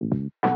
Można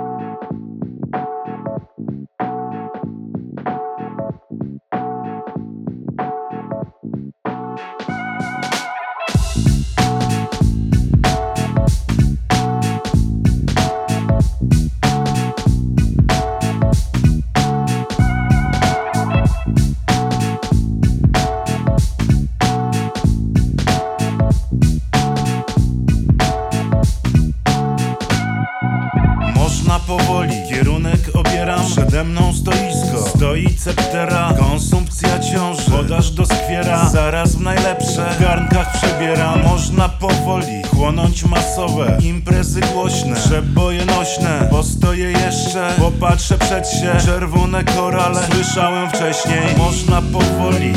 powoli, kierunek obieram. Przede mną stoisko, stoi ceptera Konsumpcja ciąży, podaż doskwiera Zaraz w najlepsze w garnkach przebieram Można powoli, chłonąć masowe Imprezy głośne, przeboje nośne Postoję jeszcze, popatrzę przed się. Czerwone korale, słyszałem wcześniej. Można powoli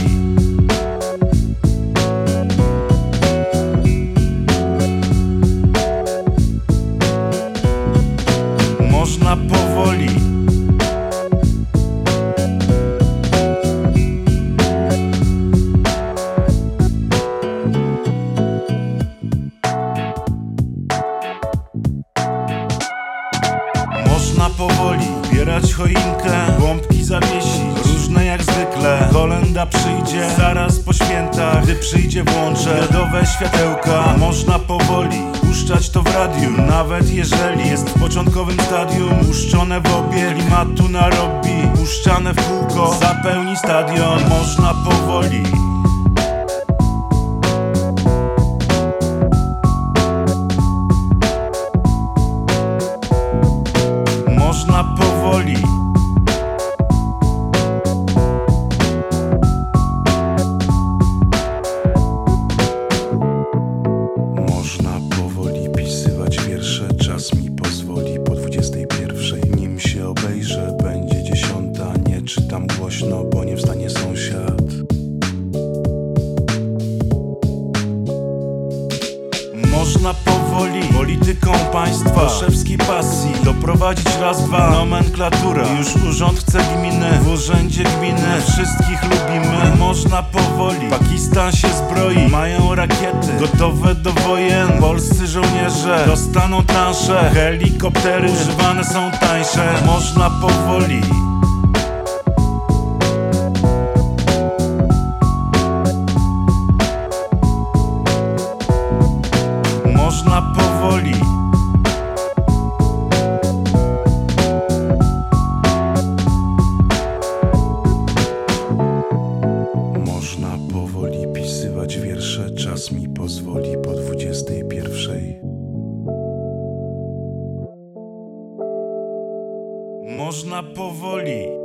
Powoli. Można powoli ubierać choinkę Bombki zawiesi, różne jak zwykle Przyjdzie zaraz po świętach. Gdy przyjdzie włączę LEDowe światełka. Można powoli puszczać to w radiu Nawet jeżeli jest w początkowym stadium. Puszczone w obie, klimatu narobi. Puszczane w kółko, zapełni stadion. Można powoli. Można powoli powoli polityką państwa. Szewskiej pasji. Doprowadzić raz, dwa. Nomenklatura. Już urząd chce gminy. W urzędzie gminy. Wszystkich lubimy. Można powoli. Pakistan się zbroi. Mają rakiety. Gotowe do wojen. Polscy żołnierze. Dostaną transze. Helikoptery. Używane są tańsze. Można powoli Można powoli. Można powoli pisywać wiersze Czas mi pozwoli po 21 Można powoli